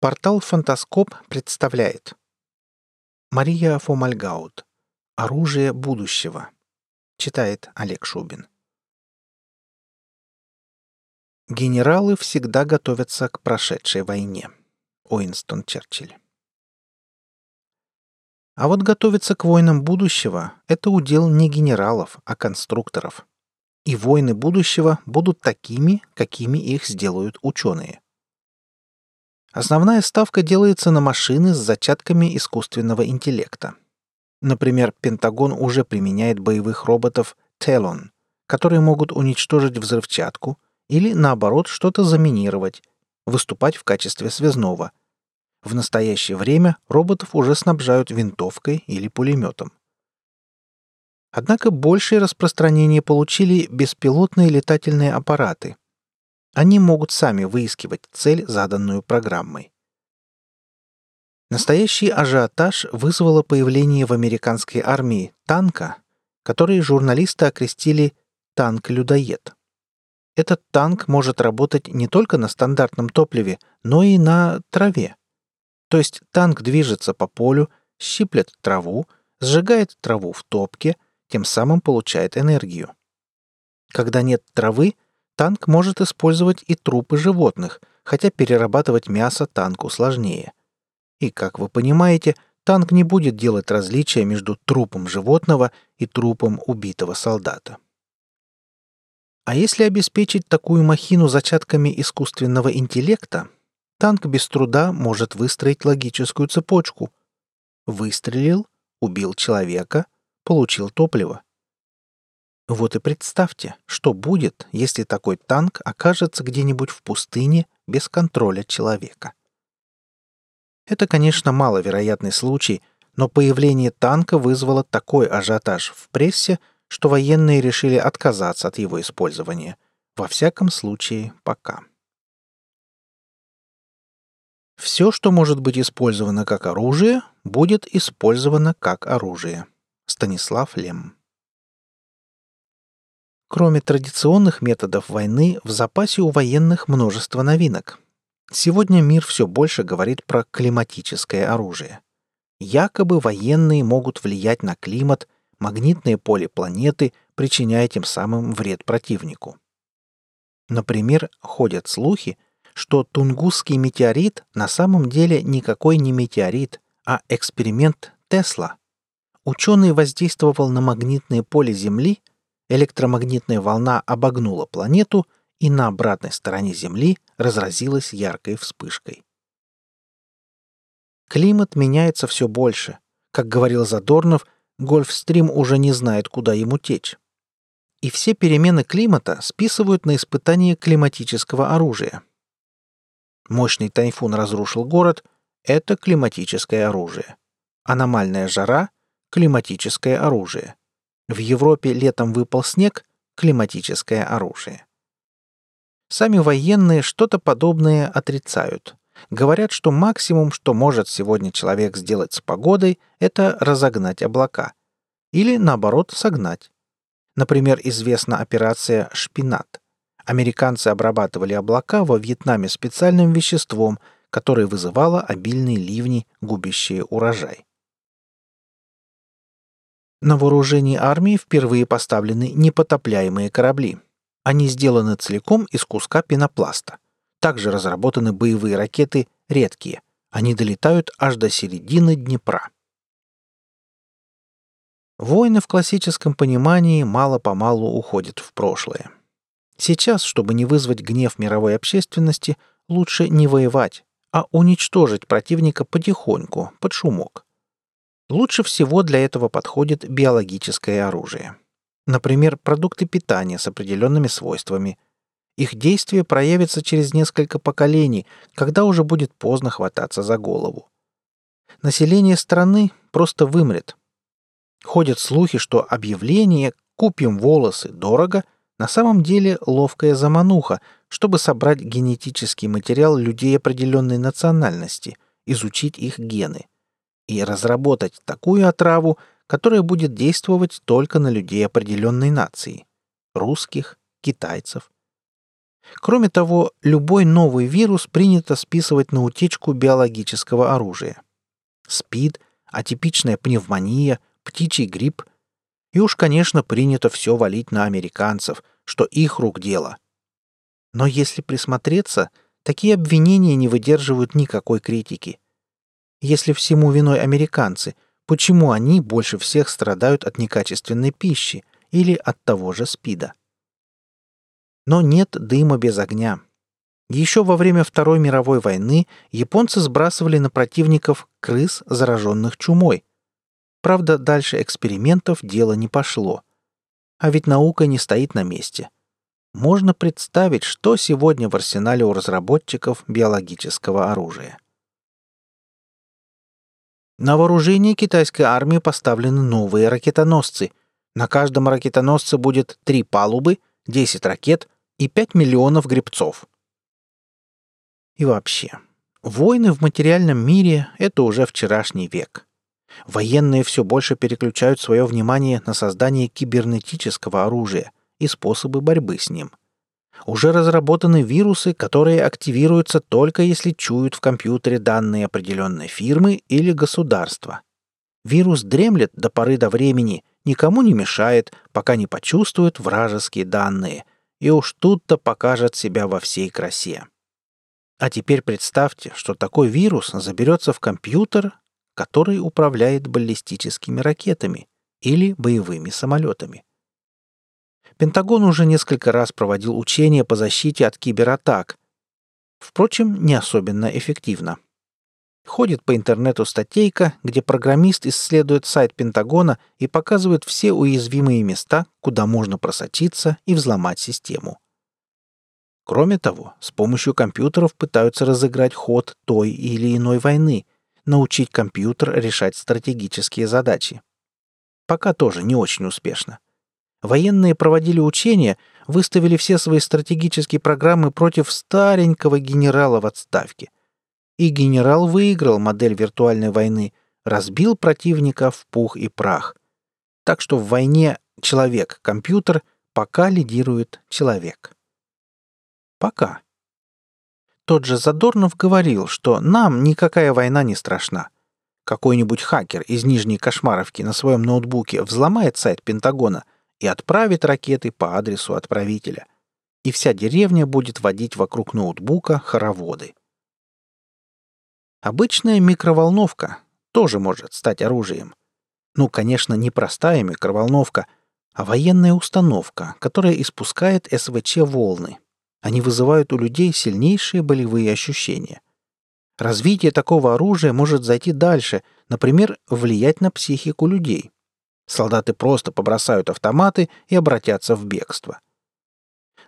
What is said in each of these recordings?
Портал «Фантаскоп» представляет. Мария Фомальгаут. «Оружие будущего» Читает Олег Шубин. Генералы всегда готовятся к прошедшей войне. Уинстон Черчилль. А вот готовиться к войнам будущего – это удел не генералов, а конструкторов. И войны будущего будут такими, какими их сделают ученые – Основная ставка делается на машины с зачатками искусственного интеллекта. Например, Пентагон уже применяет боевых роботов Телон, которые могут уничтожить взрывчатку или, наоборот, что-то заминировать, выступать в качестве связного. В настоящее время роботов уже снабжают винтовкой или пулеметом. Однако большее распространение получили беспилотные летательные аппараты – они могут сами выискивать цель, заданную программой. Настоящий ажиотаж вызвало появление в американской армии танка, который журналисты окрестили «танк-людоед». Этот танк может работать не только на стандартном топливе, но и на траве. То есть танк движется по полю, щиплет траву, сжигает траву в топке, тем самым получает энергию. Когда нет травы, Танк может использовать и трупы животных, хотя перерабатывать мясо танку сложнее. И, как вы понимаете, танк не будет делать различия между трупом животного и трупом убитого солдата. А если обеспечить такую махину зачатками искусственного интеллекта, танк без труда может выстроить логическую цепочку. Выстрелил, убил человека, получил топливо. Вот и представьте, что будет, если такой танк окажется где-нибудь в пустыне без контроля человека. Это, конечно, маловероятный случай, но появление танка вызвало такой ажиотаж в прессе, что военные решили отказаться от его использования. Во всяком случае, пока. Все, что может быть использовано как оружие, будет использовано как оружие. Станислав Лем Кроме традиционных методов войны, в запасе у военных множество новинок. Сегодня мир все больше говорит про климатическое оружие. Якобы военные могут влиять на климат, магнитное поле планеты, причиняя тем самым вред противнику. Например, ходят слухи, что Тунгусский метеорит на самом деле никакой не метеорит, а эксперимент Тесла. Ученый воздействовал на магнитное поле Земли – электромагнитная волна обогнула планету и на обратной стороне Земли разразилась яркой вспышкой. Климат меняется все больше. Как говорил Задорнов, Гольфстрим уже не знает, куда ему течь. И все перемены климата списывают на испытание климатического оружия. Мощный тайфун разрушил город – это климатическое оружие. Аномальная жара – климатическое оружие. В Европе летом выпал снег – климатическое оружие. Сами военные что-то подобное отрицают. Говорят, что максимум, что может сегодня человек сделать с погодой, это разогнать облака. Или, наоборот, согнать. Например, известна операция «Шпинат». Американцы обрабатывали облака во Вьетнаме специальным веществом, которое вызывало обильные ливни, губящие урожай. На вооружении армии впервые поставлены непотопляемые корабли. Они сделаны целиком из куска пенопласта. Также разработаны боевые ракеты редкие. Они долетают аж до середины Днепра. Войны в классическом понимании мало-помалу уходят в прошлое. Сейчас, чтобы не вызвать гнев мировой общественности, лучше не воевать, а уничтожить противника потихоньку, под шумок. Лучше всего для этого подходит биологическое оружие. Например, продукты питания с определенными свойствами. Их действие проявится через несколько поколений, когда уже будет поздно хвататься за голову. Население страны просто вымрет. Ходят слухи, что объявление «купим волосы дорого» на самом деле ловкая замануха, чтобы собрать генетический материал людей определенной национальности, изучить их гены – и разработать такую отраву, которая будет действовать только на людей определенной нации – русских, китайцев. Кроме того, любой новый вирус принято списывать на утечку биологического оружия. СПИД, атипичная пневмония, птичий грипп. И уж, конечно, принято все валить на американцев, что их рук дело. Но если присмотреться, такие обвинения не выдерживают никакой критики. Если всему виной американцы, почему они больше всех страдают от некачественной пищи или от того же СПИДа? Но нет дыма без огня. Еще во время Второй мировой войны японцы сбрасывали на противников крыс, зараженных чумой. Правда, дальше экспериментов дело не пошло. А ведь наука не стоит на месте. Можно представить, что сегодня в арсенале у разработчиков биологического оружия. На вооружение китайской армии поставлены новые ракетоносцы. На каждом ракетоносце будет три палубы, 10 ракет, и 5 миллионов грибцов. И вообще, войны в материальном мире — это уже вчерашний век. Военные все больше переключают свое внимание на создание кибернетического оружия и способы борьбы с ним. Уже разработаны вирусы, которые активируются только если чуют в компьютере данные определенной фирмы или государства. Вирус дремлет до поры до времени, никому не мешает, пока не почувствует вражеские данные — и уж тут-то покажет себя во всей красе. А теперь представьте, что такой вирус заберется в компьютер, который управляет баллистическими ракетами или боевыми самолетами. Пентагон уже несколько раз проводил учения по защите от кибератак. Впрочем, не особенно эффективно. Ходит по интернету статейка, где программист исследует сайт Пентагона и показывает все уязвимые места, куда можно просочиться и взломать систему. Кроме того, с помощью компьютеров пытаются разыграть ход той или иной войны, научить компьютер решать стратегические задачи. Пока тоже не очень успешно. Военные проводили учения, выставили все свои стратегические программы против старенького генерала в отставке – и генерал выиграл модель виртуальной войны, разбил противника в пух и прах. Так что в войне человек-компьютер пока лидирует человек. Пока. Тот же Задорнов говорил, что нам никакая война не страшна. Какой-нибудь хакер из Нижней Кошмаровки на своем ноутбуке взломает сайт Пентагона и отправит ракеты по адресу отправителя. И вся деревня будет водить вокруг ноутбука хороводы. Обычная микроволновка тоже может стать оружием. Ну, конечно, не простая микроволновка, а военная установка, которая испускает СВЧ-волны. Они вызывают у людей сильнейшие болевые ощущения. Развитие такого оружия может зайти дальше, например, влиять на психику людей. Солдаты просто побросают автоматы и обратятся в бегство.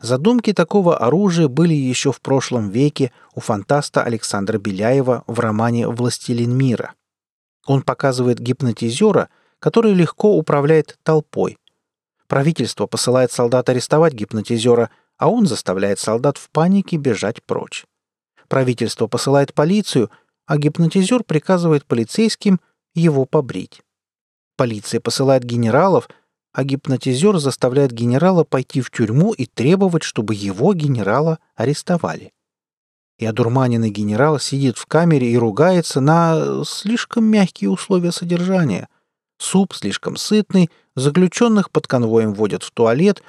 Задумки такого оружия были еще в прошлом веке у фантаста Александра Беляева в романе «Властелин мира». Он показывает гипнотизера, который легко управляет толпой. Правительство посылает солдат арестовать гипнотизера, а он заставляет солдат в панике бежать прочь. Правительство посылает полицию, а гипнотизер приказывает полицейским его побрить. Полиция посылает генералов, а гипнотизер заставляет генерала пойти в тюрьму и требовать, чтобы его генерала арестовали. И одурманенный генерал сидит в камере и ругается на слишком мягкие условия содержания. Суп слишком сытный, заключенных под конвоем водят в туалет.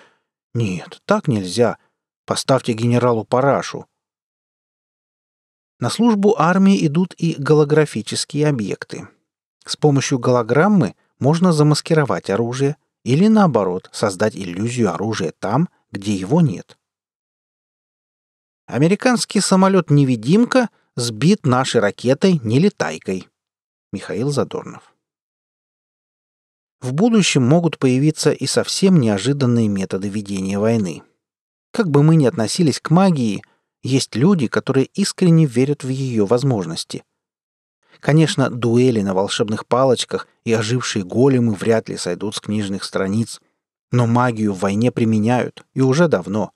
Нет, так нельзя. Поставьте генералу парашу. На службу армии идут и голографические объекты. С помощью голограммы можно замаскировать оружие – или наоборот, создать иллюзию оружия там, где его нет. Американский самолет-невидимка сбит нашей ракетой нелетайкой. Михаил Задорнов. В будущем могут появиться и совсем неожиданные методы ведения войны. Как бы мы ни относились к магии, есть люди, которые искренне верят в ее возможности. Конечно, дуэли на волшебных палочках и ожившие големы вряд ли сойдут с книжных страниц, но магию в войне применяют, и уже давно.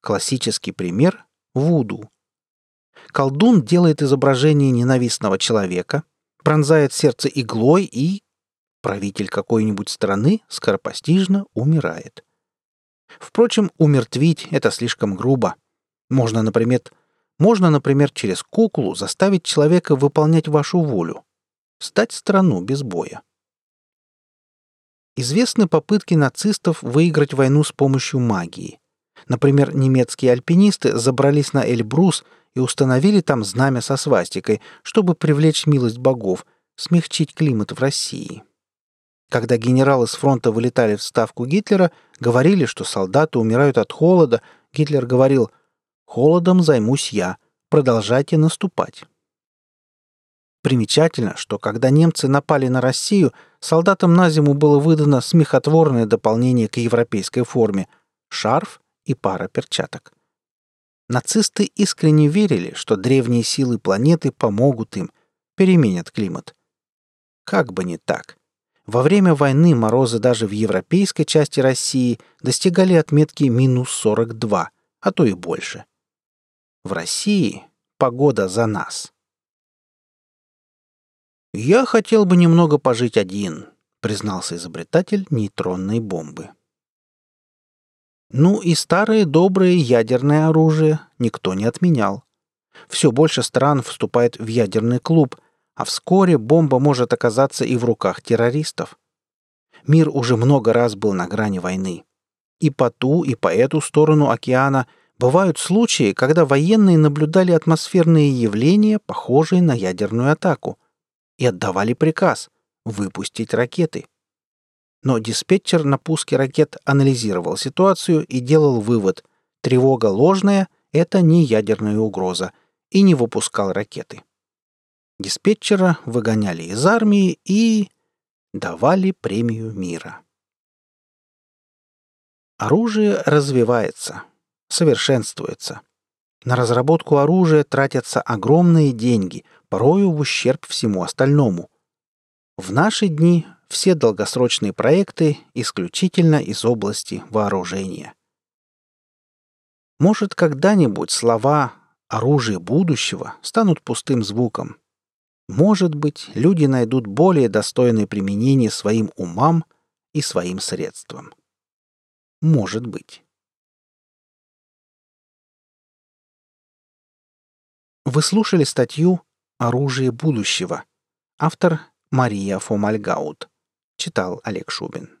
Классический пример — Вуду. Колдун делает изображение ненавистного человека, пронзает сердце иглой и... Правитель какой-нибудь страны скоропостижно умирает. Впрочем, умертвить — это слишком грубо. Можно, например, можно, например, через куклу заставить человека выполнять вашу волю. Стать страну без боя. Известны попытки нацистов выиграть войну с помощью магии. Например, немецкие альпинисты забрались на Эльбрус и установили там знамя со свастикой, чтобы привлечь милость богов, смягчить климат в России. Когда генералы с фронта вылетали в ставку Гитлера, говорили, что солдаты умирают от холода, Гитлер говорил «Холодом займусь я, продолжайте наступать». Примечательно, что когда немцы напали на Россию, солдатам на зиму было выдано смехотворное дополнение к европейской форме – шарф и пара перчаток. Нацисты искренне верили, что древние силы планеты помогут им, переменят климат. Как бы не так. Во время войны морозы даже в европейской части России достигали отметки минус 42, а то и больше. В России погода за нас – «Я хотел бы немного пожить один», — признался изобретатель нейтронной бомбы. Ну и старое доброе ядерное оружие никто не отменял. Все больше стран вступает в ядерный клуб, а вскоре бомба может оказаться и в руках террористов. Мир уже много раз был на грани войны. И по ту, и по эту сторону океана бывают случаи, когда военные наблюдали атмосферные явления, похожие на ядерную атаку — и отдавали приказ выпустить ракеты. Но диспетчер на пуске ракет анализировал ситуацию и делал вывод – тревога ложная – это не ядерная угроза, и не выпускал ракеты. Диспетчера выгоняли из армии и давали премию мира. Оружие развивается, совершенствуется. На разработку оружия тратятся огромные деньги, порою в ущерб всему остальному. В наши дни все долгосрочные проекты исключительно из области вооружения. Может, когда-нибудь слова «оружие будущего» станут пустым звуком. Может быть, люди найдут более достойное применение своим умам и своим средствам. Может быть. Вы слушали статью «Оружие будущего». Автор Мария Фомальгаут. Читал Олег Шубин.